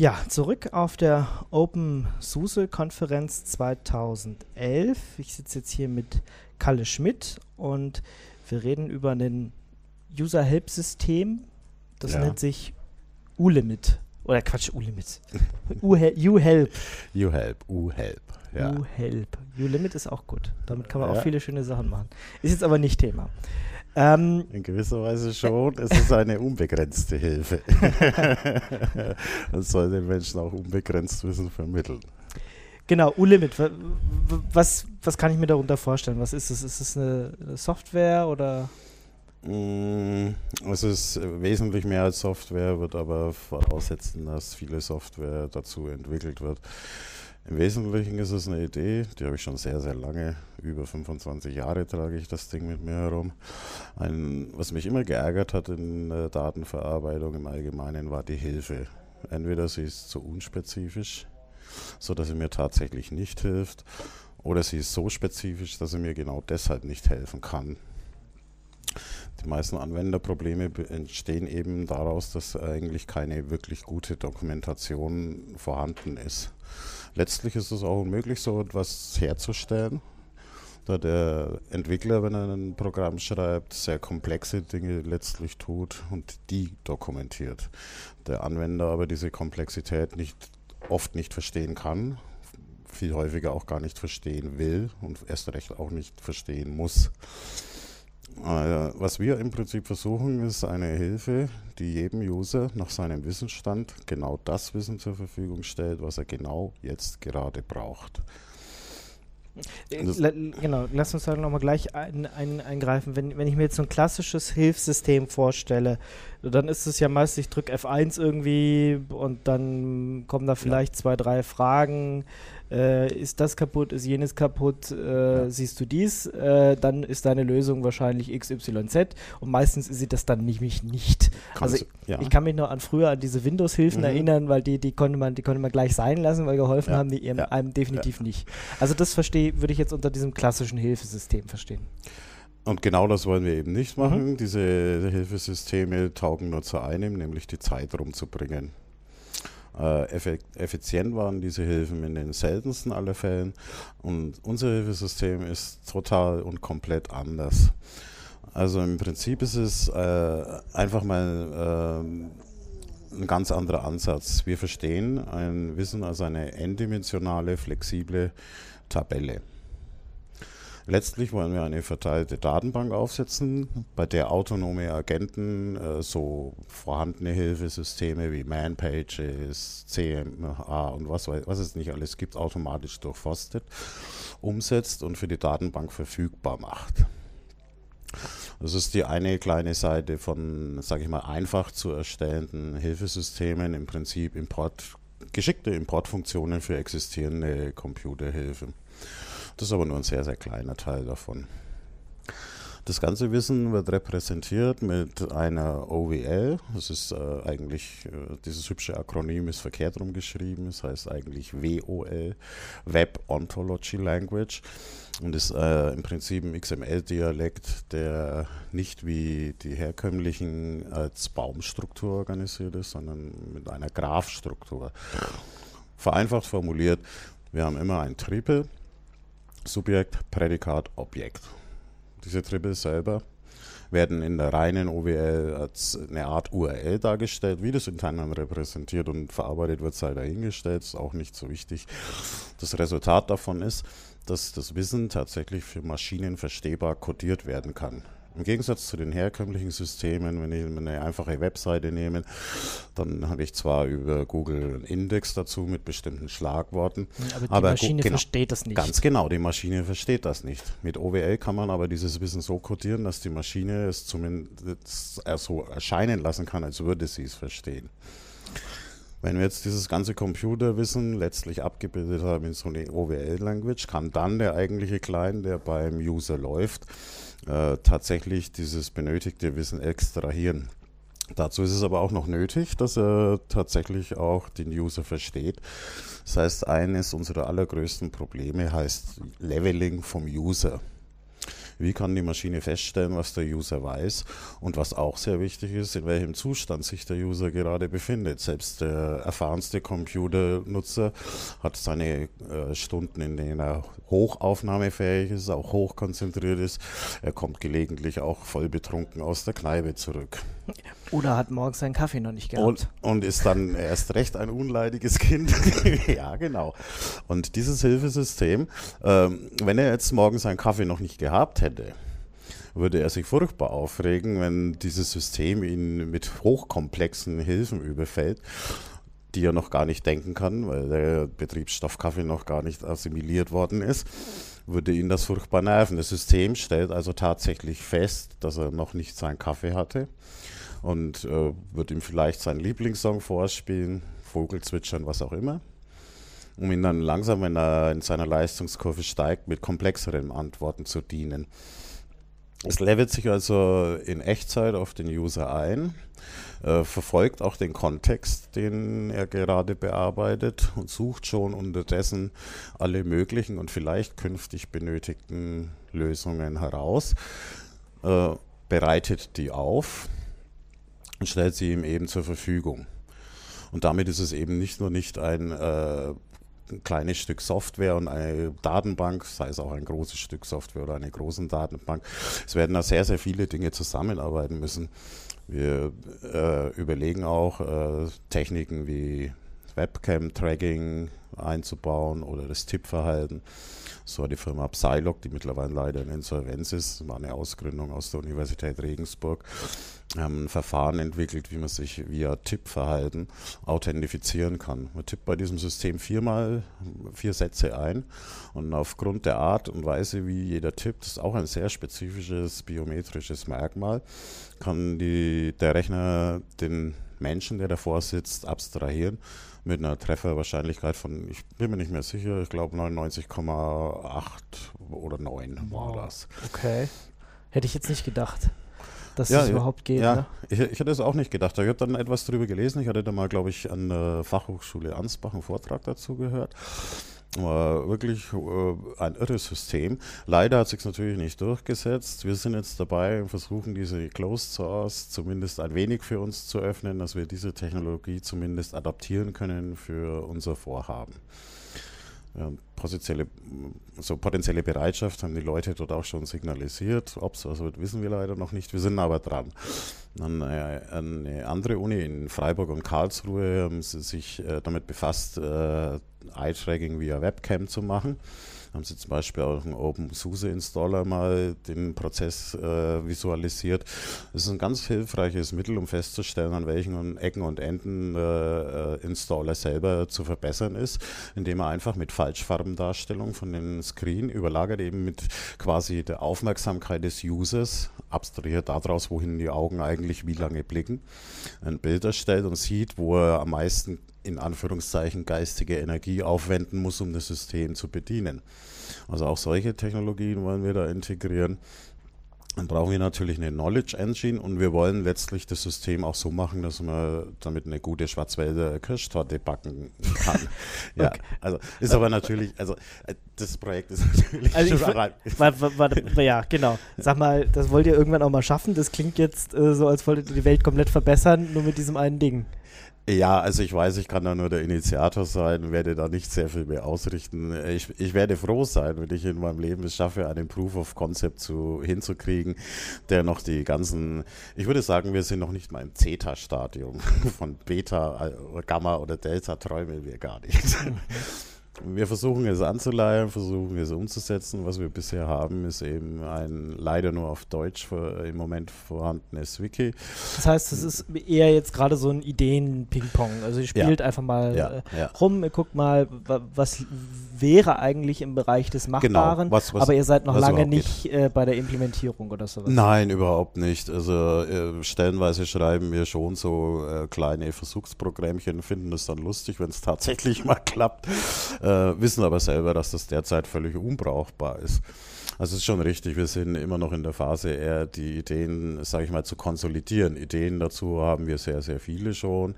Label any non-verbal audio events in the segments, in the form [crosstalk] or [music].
Ja, zurück auf der Open SUSE Konferenz 2011. Ich sitze jetzt hier mit Kalle Schmidt und wir reden über ein User Help System. Das ja. nennt sich ULimit. Oder Quatsch, ULimit. [laughs] U-Help. U-Help, U-Help. Ja. U-Help. U-Limit ist auch gut. Damit kann man ja. auch viele schöne Sachen machen. Ist jetzt aber nicht Thema. Ähm, In gewisser Weise schon. es ist eine unbegrenzte Hilfe. [laughs] das soll den Menschen auch unbegrenzt Wissen vermitteln. Genau, U-Limit. Was, was kann ich mir darunter vorstellen? Was ist es? Ist es eine Software oder? Mm, es ist wesentlich mehr als Software, wird aber voraussetzen, dass viele Software dazu entwickelt wird. Im Wesentlichen ist es eine Idee, die habe ich schon sehr, sehr lange, über 25 Jahre trage ich das Ding mit mir herum. Ein, was mich immer geärgert hat in der Datenverarbeitung im Allgemeinen, war die Hilfe. Entweder sie ist zu unspezifisch, sodass sie mir tatsächlich nicht hilft, oder sie ist so spezifisch, dass sie mir genau deshalb nicht helfen kann. Die meisten Anwenderprobleme entstehen eben daraus, dass eigentlich keine wirklich gute Dokumentation vorhanden ist. Letztlich ist es auch unmöglich, so etwas herzustellen, da der Entwickler, wenn er ein Programm schreibt, sehr komplexe Dinge letztlich tut und die dokumentiert. Der Anwender aber diese Komplexität nicht, oft nicht verstehen kann, viel häufiger auch gar nicht verstehen will und erst recht auch nicht verstehen muss. Äh, was wir im Prinzip versuchen, ist eine Hilfe, die jedem User nach seinem Wissensstand genau das Wissen zur Verfügung stellt, was er genau jetzt gerade braucht. Äh, genau, lass uns da nochmal gleich ein, ein, eingreifen. Wenn, wenn ich mir jetzt so ein klassisches Hilfssystem vorstelle, dann ist es ja meist, ich drücke F1 irgendwie und dann kommen da vielleicht ja. zwei, drei Fragen äh, ist das kaputt, ist jenes kaputt, äh, ja. siehst du dies, äh, dann ist deine Lösung wahrscheinlich XYZ und meistens ist sie das dann nämlich nicht. Kannst, also ich, ja. ich, kann mich noch an früher an diese Windows-Hilfen mhm. erinnern, weil die, die konnte man, die konnte man gleich sein lassen, weil geholfen ja. haben die einem definitiv nicht. Also das verstehe, würde ich jetzt unter diesem klassischen Hilfesystem verstehen. Und genau das wollen wir eben nicht machen. Mhm. Diese Hilfesysteme taugen nur zu einem, nämlich die Zeit rumzubringen. Äh, effizient waren diese Hilfen in den seltensten aller Fällen. Und unser Hilfesystem ist total und komplett anders. Also im Prinzip ist es äh, einfach mal äh, ein ganz anderer Ansatz. Wir verstehen ein Wissen als eine n-dimensionale, flexible Tabelle. Letztlich wollen wir eine verteilte Datenbank aufsetzen, bei der autonome Agenten äh, so vorhandene Hilfesysteme wie Manpages, CMA und was, was es nicht alles gibt, automatisch durchforstet, umsetzt und für die Datenbank verfügbar macht. Das ist die eine kleine Seite von, sage ich mal, einfach zu erstellenden Hilfesystemen, im Prinzip Import, geschickte Importfunktionen für existierende Computerhilfe. Das ist aber nur ein sehr, sehr kleiner Teil davon. Das ganze Wissen wird repräsentiert mit einer OWL. Das ist äh, eigentlich, äh, dieses hübsche Akronym ist verkehrt rumgeschrieben. Es das heißt eigentlich WOL, Web Ontology Language. Und ist äh, im Prinzip ein XML-Dialekt, der nicht wie die herkömmlichen als Baumstruktur organisiert ist, sondern mit einer Graphstruktur. Vereinfacht formuliert, wir haben immer ein Triple Subjekt, Prädikat, Objekt. Diese Triples selber werden in der reinen OWL als eine Art URL dargestellt. Wie das in Teilen repräsentiert und verarbeitet wird, sei dahingestellt, ist auch nicht so wichtig. Das Resultat davon ist, dass das Wissen tatsächlich für Maschinen verstehbar codiert werden kann. Im Gegensatz zu den herkömmlichen Systemen, wenn ich eine einfache Webseite nehme, dann habe ich zwar über Google einen Index dazu mit bestimmten Schlagworten. Aber die aber Maschine genau, versteht das nicht. Ganz genau, die Maschine versteht das nicht. Mit OWL kann man aber dieses Wissen so codieren, dass die Maschine es zumindest so erscheinen lassen kann, als würde sie es verstehen. Wenn wir jetzt dieses ganze Computerwissen letztlich abgebildet haben in so eine OWL-Language, kann dann der eigentliche Client, der beim User läuft, äh, tatsächlich dieses benötigte Wissen extrahieren. Dazu ist es aber auch noch nötig, dass er tatsächlich auch den User versteht. Das heißt, eines unserer allergrößten Probleme heißt Leveling vom User. Wie kann die Maschine feststellen, was der User weiß und was auch sehr wichtig ist, in welchem Zustand sich der User gerade befindet. Selbst der erfahrenste Computernutzer hat seine äh, Stunden, in denen er hochaufnahmefähig ist, auch hochkonzentriert ist. Er kommt gelegentlich auch voll betrunken aus der Kneipe zurück. Oder hat morgens seinen Kaffee noch nicht gehabt. Und, und ist dann erst recht ein unleidiges Kind. [laughs] ja, genau. Und dieses Hilfesystem, ähm, wenn er jetzt morgens seinen Kaffee noch nicht gehabt hätte, würde er sich furchtbar aufregen, wenn dieses System ihn mit hochkomplexen Hilfen überfällt, die er noch gar nicht denken kann, weil der Betriebsstoff Kaffee noch gar nicht assimiliert worden ist würde ihn das furchtbar nerven. Das System stellt also tatsächlich fest, dass er noch nicht seinen Kaffee hatte und äh, wird ihm vielleicht seinen Lieblingssong vorspielen, Vogelzwitschern, was auch immer, um ihn dann langsam, wenn er in seiner Leistungskurve steigt, mit komplexeren Antworten zu dienen. Es levelt sich also in Echtzeit auf den User ein, äh, verfolgt auch den Kontext, den er gerade bearbeitet und sucht schon unterdessen alle möglichen und vielleicht künftig benötigten Lösungen heraus, äh, bereitet die auf und stellt sie ihm eben zur Verfügung. Und damit ist es eben nicht nur nicht ein äh, ein kleines Stück Software und eine Datenbank, sei es auch ein großes Stück Software oder eine große Datenbank. Es werden da sehr, sehr viele Dinge zusammenarbeiten müssen. Wir äh, überlegen auch äh, Techniken wie Webcam-Tracking einzubauen oder das Tippverhalten. So hat die Firma Psylog, die mittlerweile leider in Insolvenz ist, war eine Ausgründung aus der Universität Regensburg, ähm, ein Verfahren entwickelt, wie man sich via Tippverhalten authentifizieren kann. Man tippt bei diesem System viermal vier Sätze ein und aufgrund der Art und Weise, wie jeder tippt, ist auch ein sehr spezifisches biometrisches Merkmal, kann die, der Rechner den Menschen, der davor sitzt, abstrahieren mit einer Trefferwahrscheinlichkeit von, ich bin mir nicht mehr sicher, ich glaube 99,8 oder 9 wow. war das. Okay. Hätte ich jetzt nicht gedacht dass ja, das überhaupt geht. Ja, ne? ich, ich hätte es auch nicht gedacht. Ich habe dann etwas darüber gelesen. Ich hatte da mal, glaube ich, an der Fachhochschule Ansbach einen Vortrag dazu gehört. War wirklich äh, ein irres System. Leider hat sich natürlich nicht durchgesetzt. Wir sind jetzt dabei und versuchen diese Closed Source zumindest ein wenig für uns zu öffnen, dass wir diese Technologie zumindest adaptieren können für unser Vorhaben. Ja, potenzielle, so potenzielle Bereitschaft haben die Leute dort auch schon signalisiert. Ob es was wird, wissen wir leider noch nicht. Wir sind aber dran. Dann äh, eine andere Uni in Freiburg und Karlsruhe haben sich äh, damit befasst, äh, Eye-Tracking via Webcam zu machen haben sie zum Beispiel auch einen OpenSUSE-Installer mal den Prozess äh, visualisiert. Das ist ein ganz hilfreiches Mittel, um festzustellen, an welchen Ecken und Enden äh, äh, Installer selber zu verbessern ist, indem er einfach mit Falschfarbendarstellung von den Screen überlagert eben mit quasi der Aufmerksamkeit des Users, abstrahiert daraus, wohin die Augen eigentlich wie lange blicken, ein Bild erstellt und sieht, wo er am meisten in Anführungszeichen geistige Energie aufwenden muss, um das System zu bedienen. Also auch solche Technologien wollen wir da integrieren. Dann brauchen wir natürlich eine Knowledge Engine und wir wollen letztlich das System auch so machen, dass man damit eine gute Schwarzwälder Kirschtorte backen kann. [laughs] ja, okay. also ist aber natürlich, also äh, das Projekt ist [laughs] natürlich also schon warte, warte, Ja, genau. Sag mal, das wollt ihr irgendwann auch mal schaffen? Das klingt jetzt äh, so, als wolltet ihr die Welt komplett verbessern, nur mit diesem einen Ding. Ja, also ich weiß, ich kann da nur der Initiator sein, werde da nicht sehr viel mehr ausrichten. Ich, ich werde froh sein, wenn ich in meinem Leben es schaffe, einen Proof of Concept zu, hinzukriegen, der noch die ganzen, ich würde sagen, wir sind noch nicht mal im Zeta-Stadium. [laughs] Von Beta, äh, Gamma oder Delta träumen wir gar nicht. [laughs] Wir versuchen es anzuleihen, versuchen es umzusetzen. Was wir bisher haben, ist eben ein leider nur auf Deutsch für, im Moment vorhandenes Wiki. Das heißt, es ist eher jetzt gerade so ein Ideen-Ping-Pong. Also ihr spielt ja. einfach mal ja, äh, ja. rum, ihr guckt mal, was wäre eigentlich im Bereich des genau, Machbaren, genau, was, was, aber ihr seid noch lange nicht äh, bei der Implementierung oder sowas. Nein, überhaupt nicht. Also äh, stellenweise schreiben wir schon so äh, kleine Versuchsprogrammchen, finden es dann lustig, wenn es tatsächlich [laughs] mal klappt äh, wissen aber selber, dass das derzeit völlig unbrauchbar ist. Also es ist schon richtig, wir sind immer noch in der Phase eher die Ideen, sage ich mal, zu konsolidieren. Ideen dazu haben wir sehr, sehr viele schon.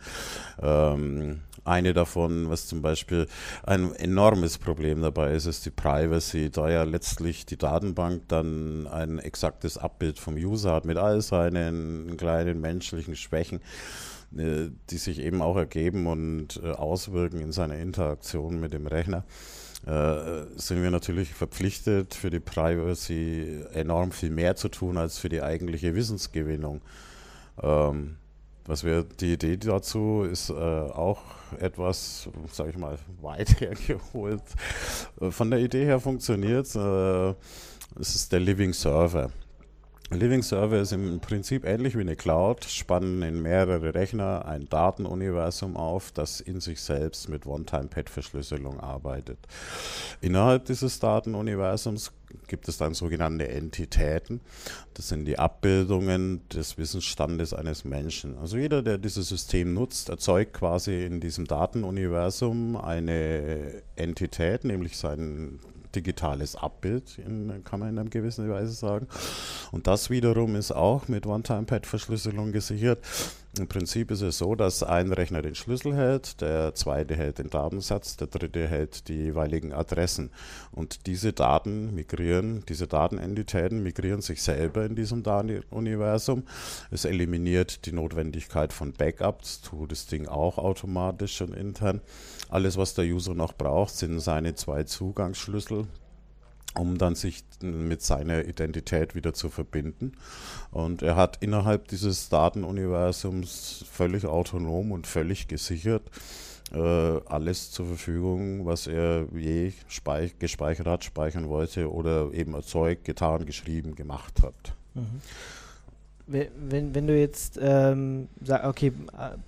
Ähm, eine davon, was zum Beispiel ein enormes Problem dabei ist, ist die Privacy, da ja letztlich die Datenbank dann ein exaktes Abbild vom User hat mit all seinen kleinen menschlichen Schwächen äh, die sich eben auch ergeben und äh, auswirken in seiner Interaktion mit dem Rechner. Äh, sind wir natürlich verpflichtet, für die Privacy enorm viel mehr zu tun als für die eigentliche Wissensgewinnung. Ähm, was wir, die Idee dazu ist äh, auch etwas, sage ich mal, [laughs] weit hergeholt. Äh, von der Idee her funktioniert es. Äh, es ist der Living Server. Living Server ist im Prinzip ähnlich wie eine Cloud, spannen in mehrere Rechner ein Datenuniversum auf, das in sich selbst mit One-Time-Pad-Verschlüsselung arbeitet. Innerhalb dieses Datenuniversums gibt es dann sogenannte Entitäten. Das sind die Abbildungen des Wissensstandes eines Menschen. Also jeder, der dieses System nutzt, erzeugt quasi in diesem Datenuniversum eine Entität, nämlich seinen digitales Abbild, in, kann man in einer gewissen Weise sagen. Und das wiederum ist auch mit One-Time-Pad-Verschlüsselung gesichert. Im Prinzip ist es so, dass ein Rechner den Schlüssel hält, der zweite hält den Datensatz, der dritte hält die jeweiligen Adressen. Und diese Daten migrieren, diese Datenentitäten migrieren sich selber in diesem Datenuniversum. Es eliminiert die Notwendigkeit von Backups, tut das Ding auch automatisch und intern. Alles, was der User noch braucht, sind seine zwei Zugangsschlüssel, um dann sich mit seiner Identität wieder zu verbinden. Und er hat innerhalb dieses Datenuniversums völlig autonom und völlig gesichert äh, alles zur Verfügung, was er je gespeichert hat, speichern wollte oder eben erzeugt, getan, geschrieben, gemacht hat. Mhm wenn, wenn du jetzt ähm, sagst, okay,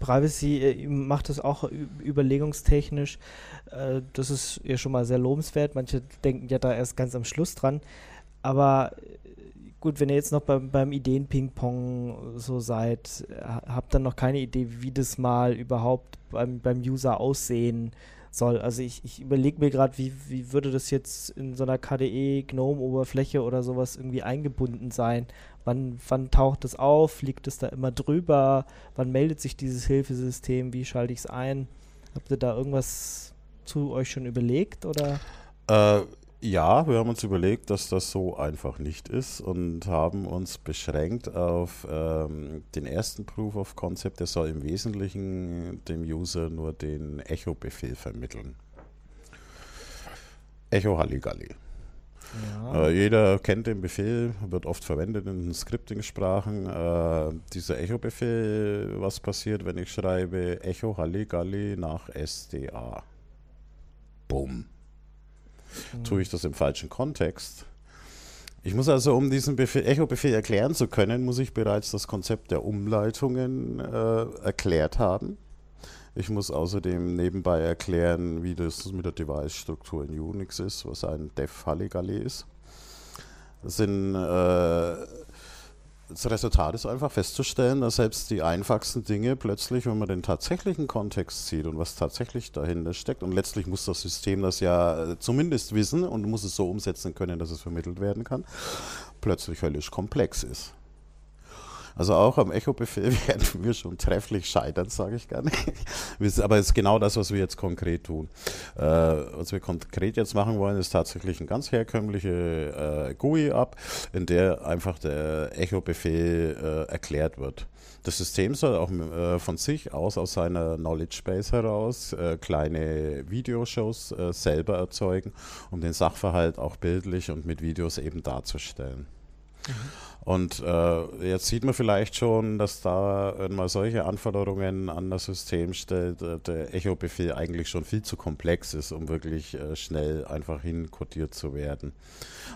Privacy äh, macht das auch überlegungstechnisch, äh, das ist ja schon mal sehr lobenswert. Manche denken ja da erst ganz am Schluss dran. Aber äh, gut, wenn ihr jetzt noch beim, beim Ideen-Ping-Pong so seid, habt dann noch keine Idee, wie das mal überhaupt beim, beim User aussehen soll. Also ich, ich überlege mir gerade, wie, wie würde das jetzt in so einer KDE GNOME-Oberfläche oder sowas irgendwie eingebunden sein? Wann, wann taucht es auf? Liegt es da immer drüber? Wann meldet sich dieses Hilfesystem? Wie schalte ich es ein? Habt ihr da irgendwas zu euch schon überlegt oder? Äh, ja, wir haben uns überlegt, dass das so einfach nicht ist und haben uns beschränkt auf ähm, den ersten Proof of Concept. Der soll im Wesentlichen dem User nur den Echo-Befehl vermitteln. Echo Halligalli. Ja. Äh, jeder kennt den Befehl, wird oft verwendet in Scripting-Sprachen. Äh, dieser Echo-Befehl, was passiert, wenn ich schreibe Echo Halligalli nach SDA? Bumm tue ich das im falschen Kontext. Ich muss also, um diesen Echo-Befehl erklären zu können, muss ich bereits das Konzept der Umleitungen äh, erklärt haben. Ich muss außerdem nebenbei erklären, wie das mit der Device-Struktur in Unix ist, was ein Def Halligalli ist. Das sind äh, das Resultat ist einfach festzustellen, dass selbst die einfachsten Dinge plötzlich, wenn man den tatsächlichen Kontext sieht und was tatsächlich dahinter steckt, und letztlich muss das System das ja äh, zumindest wissen und muss es so umsetzen können, dass es vermittelt werden kann, plötzlich höllisch komplex ist. Also auch am Echo-Befehl [laughs] werden wir schon trefflich scheitern, sage ich gar nicht. [laughs] Aber es ist genau das, was wir jetzt konkret tun. Äh, was wir konkret jetzt machen wollen, ist tatsächlich eine ganz herkömmliche äh, GUI ab, in der einfach der Echo-Befehl äh, erklärt wird. Das System soll auch äh, von sich aus, aus seiner Knowledge Base heraus, äh, kleine Videoshows äh, selber erzeugen, um den Sachverhalt auch bildlich und mit Videos eben darzustellen. Und äh, jetzt sieht man vielleicht schon, dass da, wenn man solche Anforderungen an das System stellt, äh, der Echo-Befehl eigentlich schon viel zu komplex ist, um wirklich äh, schnell einfach hinkodiert zu werden.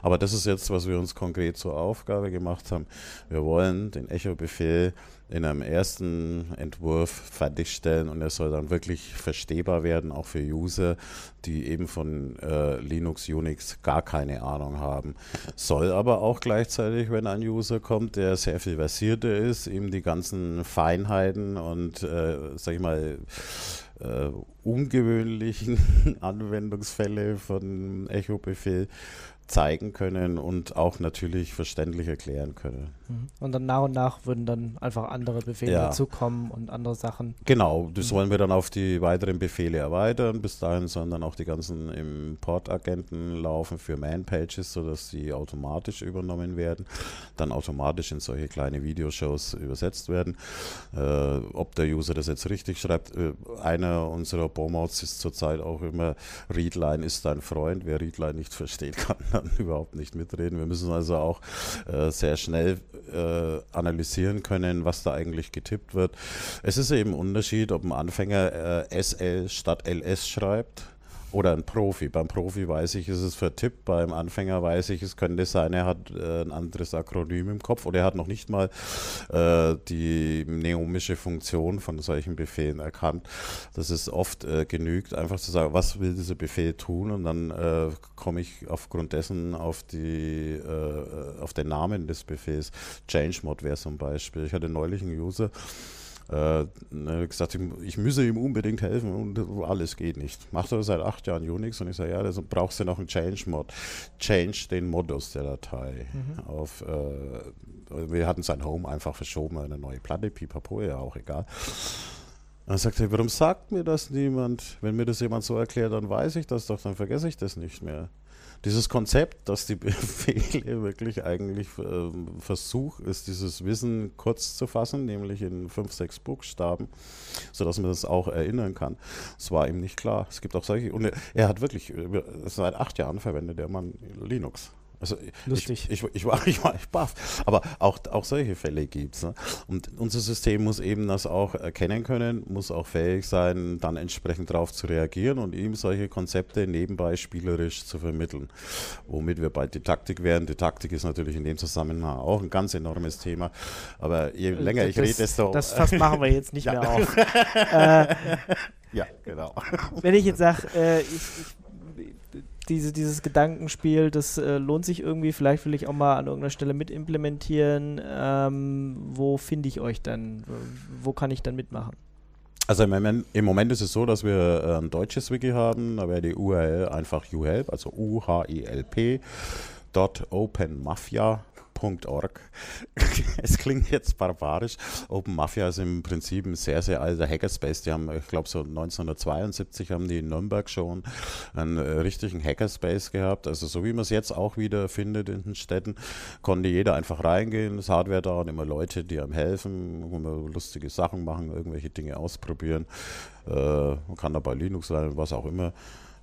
Aber das ist jetzt, was wir uns konkret zur Aufgabe gemacht haben. Wir wollen den Echo-Befehl in einem ersten Entwurf fertigstellen und er soll dann wirklich verstehbar werden, auch für User, die eben von äh, Linux, Unix gar keine Ahnung haben. Soll aber auch gleichzeitig, wenn ein User kommt, der sehr viel versierter ist, ihm die ganzen Feinheiten und, äh, sag ich mal, äh, ungewöhnlichen [laughs] Anwendungsfälle von Echo-Befehl zeigen können und auch natürlich verständlich erklären können. Mhm. Und dann nach und nach würden dann einfach andere Befehle ja. dazukommen und andere Sachen. Genau, das mhm. wollen wir dann auf die weiteren Befehle erweitern. Bis dahin sollen dann auch die ganzen Importagenten laufen für Man-Pages, sodass sie automatisch übernommen werden, dann automatisch in solche kleine Videoshows übersetzt werden. Äh, ob der User das jetzt richtig schreibt, äh, einer unserer Bomods ist zurzeit auch immer Readline ist dein Freund. Wer Readline nicht versteht, kann dann [laughs] überhaupt nicht mitreden. Wir müssen also auch äh, sehr schnell äh, analysieren können, was da eigentlich getippt wird. Es ist eben ein Unterschied, ob ein Anfänger äh, SL statt LS schreibt oder ein Profi. Beim Profi weiß ich, ist es vertippt, beim Anfänger weiß ich, es könnte sein, er hat äh, ein anderes Akronym im Kopf oder er hat noch nicht mal äh, die neomische Funktion von solchen Befehlen erkannt. Das ist oft äh, genügt, einfach zu sagen, was will dieser Befehl tun und dann äh, komme ich aufgrund dessen auf, die, äh, auf den Namen des Befehls. Change Mod wäre zum Beispiel. Ich hatte neulich einen User, äh, gesagt, ich, müsse ihm unbedingt helfen und alles geht nicht. Macht er seit acht Jahren Unix und ich sage, ja, dann brauchst du noch einen Change-Mod. Change den Modus der Datei. Mhm. Auf, äh, wir hatten sein Home einfach verschoben, eine neue Platte, pipapo, ja auch egal. Dann sagt er, warum sagt mir das niemand? Wenn mir das jemand so erklärt, dann weiß ich das doch, dann vergesse ich das nicht mehr dieses Konzept, dass die [laughs] Befehle wirklich eigentlich äh, Versuch ist, dieses Wissen kurz zu fassen, nämlich in fünf, sechs Buchstaben, sodass man das auch erinnern kann. Das war ihm nicht klar. Es gibt auch solche, und er, er hat wirklich, seit acht Jahren verwendet der Mann Linux. Also Lustig. Ich, ich, [laughs] ich, war, ich war echt baff. Aber auch, auch solche Fälle gibt es. Ne? Und unser System muss eben das auch erkennen können, muss auch fähig sein, dann entsprechend darauf zu reagieren und ihm solche Konzepte nebenbei spielerisch zu vermitteln. Womit wir bei Didaktik wären. Didaktik ist natürlich in dem Zusammenhang auch ein ganz enormes Thema. Aber je äh, länger das, ich rede, desto. Das Fass machen wir jetzt nicht [laughs] ja. mehr auf. [laughs] äh, ja, genau. Wenn ich jetzt sage, äh, ich, ich diese, dieses Gedankenspiel, das äh, lohnt sich irgendwie. Vielleicht will ich auch mal an irgendeiner Stelle mit implementieren. Ähm, wo finde ich euch dann? Wo kann ich dann mitmachen? Also im Moment, im Moment, ist es so, dass wir äh, ein deutsches Wiki haben. Da wäre die URL einfach uhelp, also U-H-I-L-P. Dot Open Org. [laughs] es klingt jetzt barbarisch. Open Mafia ist im Prinzip ein sehr, sehr alter Hackerspace. Die haben, ich glaube, so 1972 haben die in Nürnberg schon einen äh, richtigen Hackerspace gehabt. Also so wie man es jetzt auch wieder findet in den Städten, konnte jeder einfach reingehen, das Hardware da und immer Leute, die einem helfen, immer lustige Sachen machen, irgendwelche Dinge ausprobieren. Äh, man kann dabei Linux lernen, was auch immer.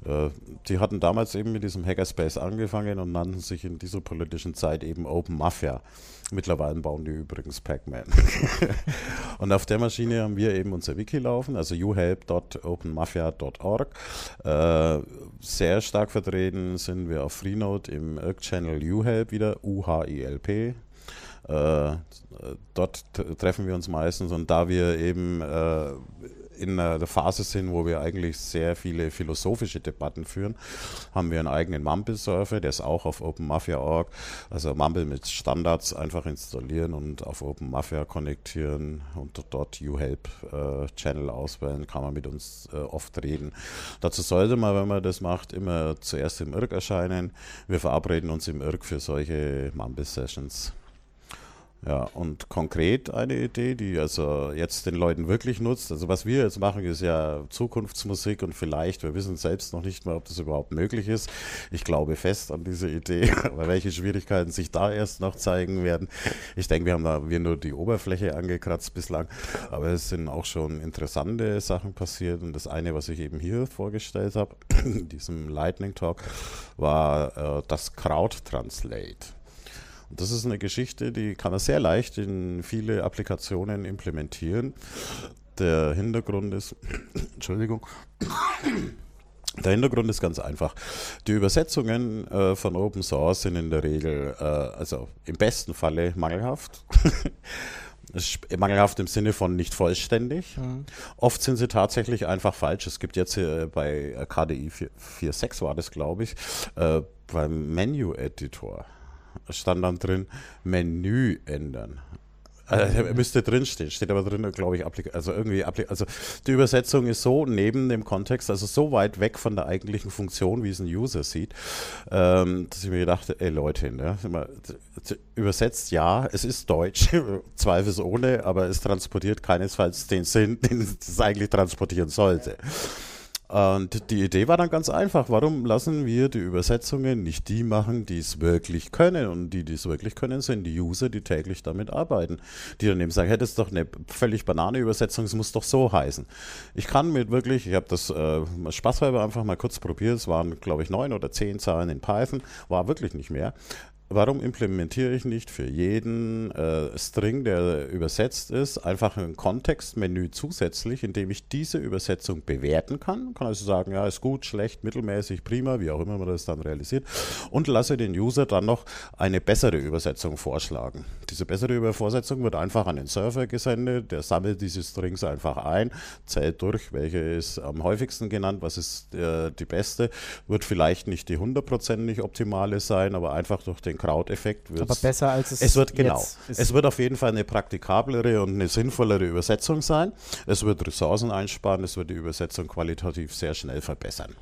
Äh, die hatten damals eben mit diesem Hackerspace angefangen und nannten sich in dieser politischen Zeit eben Open Mafia. Mittlerweile bauen die übrigens Pac-Man. [laughs] und auf der Maschine haben wir eben unser Wiki laufen, also uhelp.openmafia.org. Äh, sehr stark vertreten sind wir auf Freenode im Irk-Channel uhelp wieder, U-H-I-L-P. Äh, dort treffen wir uns meistens und da wir eben in der Phase sind, wo wir eigentlich sehr viele philosophische Debatten führen, haben wir einen eigenen Mumble-Server, der ist auch auf OpenMafia.org. Also Mumble mit Standards einfach installieren und auf OpenMafia konnektieren und dort UHelp-Channel äh, auswählen, kann man mit uns äh, oft reden. Dazu sollte man, wenn man das macht, immer zuerst im IRC erscheinen. Wir verabreden uns im IRC für solche Mumble-Sessions. Ja, und konkret eine Idee, die also jetzt den Leuten wirklich nutzt. Also was wir jetzt machen, ist ja Zukunftsmusik und vielleicht, wir wissen selbst noch nicht mal, ob das überhaupt möglich ist. Ich glaube fest an diese Idee, [laughs] aber welche Schwierigkeiten sich da erst noch zeigen werden. Ich denke, wir haben da wir nur die Oberfläche angekratzt bislang, aber es sind auch schon interessante Sachen passiert. Und das eine, was ich eben hier vorgestellt habe, [clears throat] in diesem Lightning Talk, war äh, das Crowd Translate. Und das ist eine Geschichte, die kann man sehr leicht in viele Applikationen implementieren. Der Hintergrund ist, [coughs] Entschuldigung, der Hintergrund ist ganz einfach. Die Übersetzungen äh, von Open Source sind in der Regel, äh, also im besten Falle mangelhaft. [laughs] mangelhaft im Sinne von nicht vollständig. Mhm. Oft sind sie tatsächlich einfach falsch. Es gibt jetzt äh, bei KDI 4.6 war das, glaube ich, äh, beim Menu-Editor stand dann drin, Menü ändern. Also, müsste drinstehen, steht aber drin, glaube ich, Applik also irgendwie, Applik also die Übersetzung ist so neben dem Kontext, also so weit weg von der eigentlichen Funktion, wie es ein User sieht, ähm, dass ich mir gedacht, ey Leute, ne, übersetzt ja, es ist Deutsch, [laughs] zweifelsohne, aber es transportiert keinesfalls den Sinn, den es eigentlich transportieren sollte. Und die Idee war dann ganz einfach. Warum lassen wir die Übersetzungen nicht die machen, die es wirklich können? Und die, die es wirklich können, sind die User, die täglich damit arbeiten. Die dann eben sagen, hey, das ist doch eine völlig banane Übersetzung, es muss doch so heißen. Ich kann mit wirklich, ich habe das äh, spaßhalber einfach mal kurz probiert, es waren, glaube ich, neun oder zehn Zahlen in Python, war wirklich nicht mehr. Warum implementiere ich nicht für jeden äh, String, der übersetzt ist, einfach ein Kontextmenü zusätzlich, in dem ich diese Übersetzung bewerten kann? Kann also sagen, ja, ist gut, schlecht, mittelmäßig, prima, wie auch immer man das dann realisiert, und lasse den User dann noch eine bessere Übersetzung vorschlagen. Diese bessere Übersetzung wird einfach an den Server gesendet, der sammelt diese Strings einfach ein, zählt durch, welche ist am häufigsten genannt, was ist äh, die beste, wird vielleicht nicht die hundertprozentig optimale sein, aber einfach durch den den Krauteffekt wird Aber besser als es, es wird genau. Ist. Es wird auf jeden Fall eine praktikablere und eine sinnvollere Übersetzung sein. Es wird Ressourcen einsparen, es wird die Übersetzung qualitativ sehr schnell verbessern.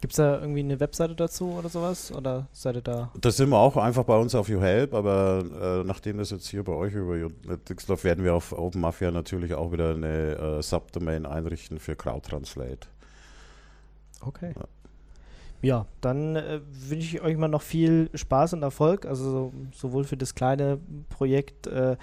Gibt es da irgendwie eine Webseite dazu oder sowas? Oder seid ihr da? Das sind wir auch einfach bei uns auf YouHelp, aber äh, nachdem das jetzt hier bei euch über Dixloff werden wir auf OpenMafia natürlich auch wieder eine äh, Subdomain einrichten für CrowdTranslate. Okay. Ja ja, dann äh, wünsche ich euch mal noch viel Spaß und Erfolg, also so, sowohl für das kleine Projekt, äh,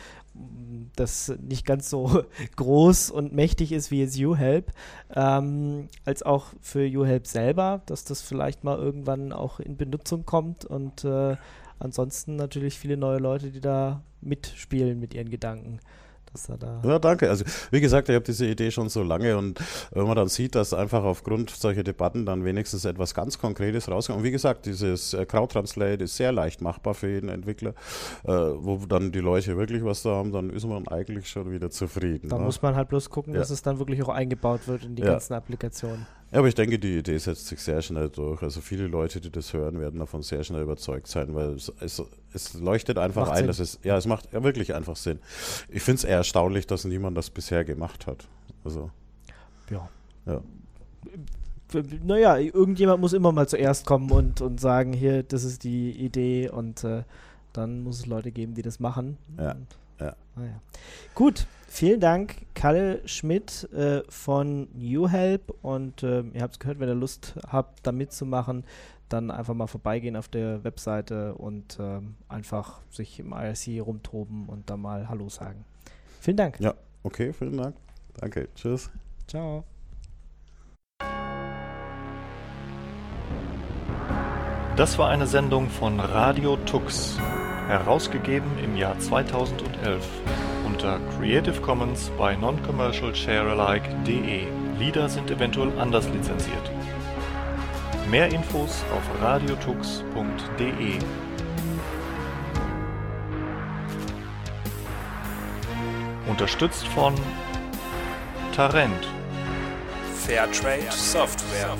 das nicht ganz so [laughs] groß und mächtig ist wie jetzt YouHelp, ähm, als auch für YouHelp selber, dass das vielleicht mal irgendwann auch in Benutzung kommt und äh, ansonsten natürlich viele neue Leute, die da mitspielen mit ihren Gedanken dass er da. Ja, danke. Also, wie gesagt, ich habe diese Idee schon so lange und wenn man dann sieht, dass einfach aufgrund solcher Debatten dann wenigstens etwas ganz Konkretes rauskommt. Und wie gesagt, dieses äh, Crowd-Translate ist sehr leicht machbar für jeden Entwickler, äh, wo dann die Leute wirklich was da haben, dann ist man eigentlich schon wieder zufrieden. Da ne? muss man halt bloß gucken, ja. dass es dann wirklich auch eingebaut wird in die ja. ganzen Applikationen. Ja, aber ich denke, die Idee setzt sich sehr schnell durch. Also viele Leute, die das hören, werden davon sehr schnell überzeugt sein, weil es, es, es leuchtet einfach macht ein, dass es, ja, es macht ja wirklich einfach Sinn. Ich finde es eher erstaunlich, dass niemand das bisher gemacht hat. Also. Ja. ja. Naja, irgendjemand muss immer mal zuerst kommen und, und sagen, hier, das ist die Idee und äh, dann muss es Leute geben, die das machen. Ja. ja. Naja. Gut, Vielen Dank, Kalle Schmidt äh, von New Help. Und äh, ihr habt es gehört, wenn ihr Lust habt, da mitzumachen, dann einfach mal vorbeigehen auf der Webseite und äh, einfach sich im IRC rumtoben und da mal Hallo sagen. Vielen Dank. Ja, okay, vielen Dank. Danke. Tschüss. Ciao. Das war eine Sendung von Radio Tux, herausgegeben im Jahr 2011 unter Creative Commons bei Non-Commercial Sharealike.de. Lieder sind eventuell anders lizenziert. Mehr Infos auf radiotux.de. Unterstützt von Tarent. Fairtrade Software.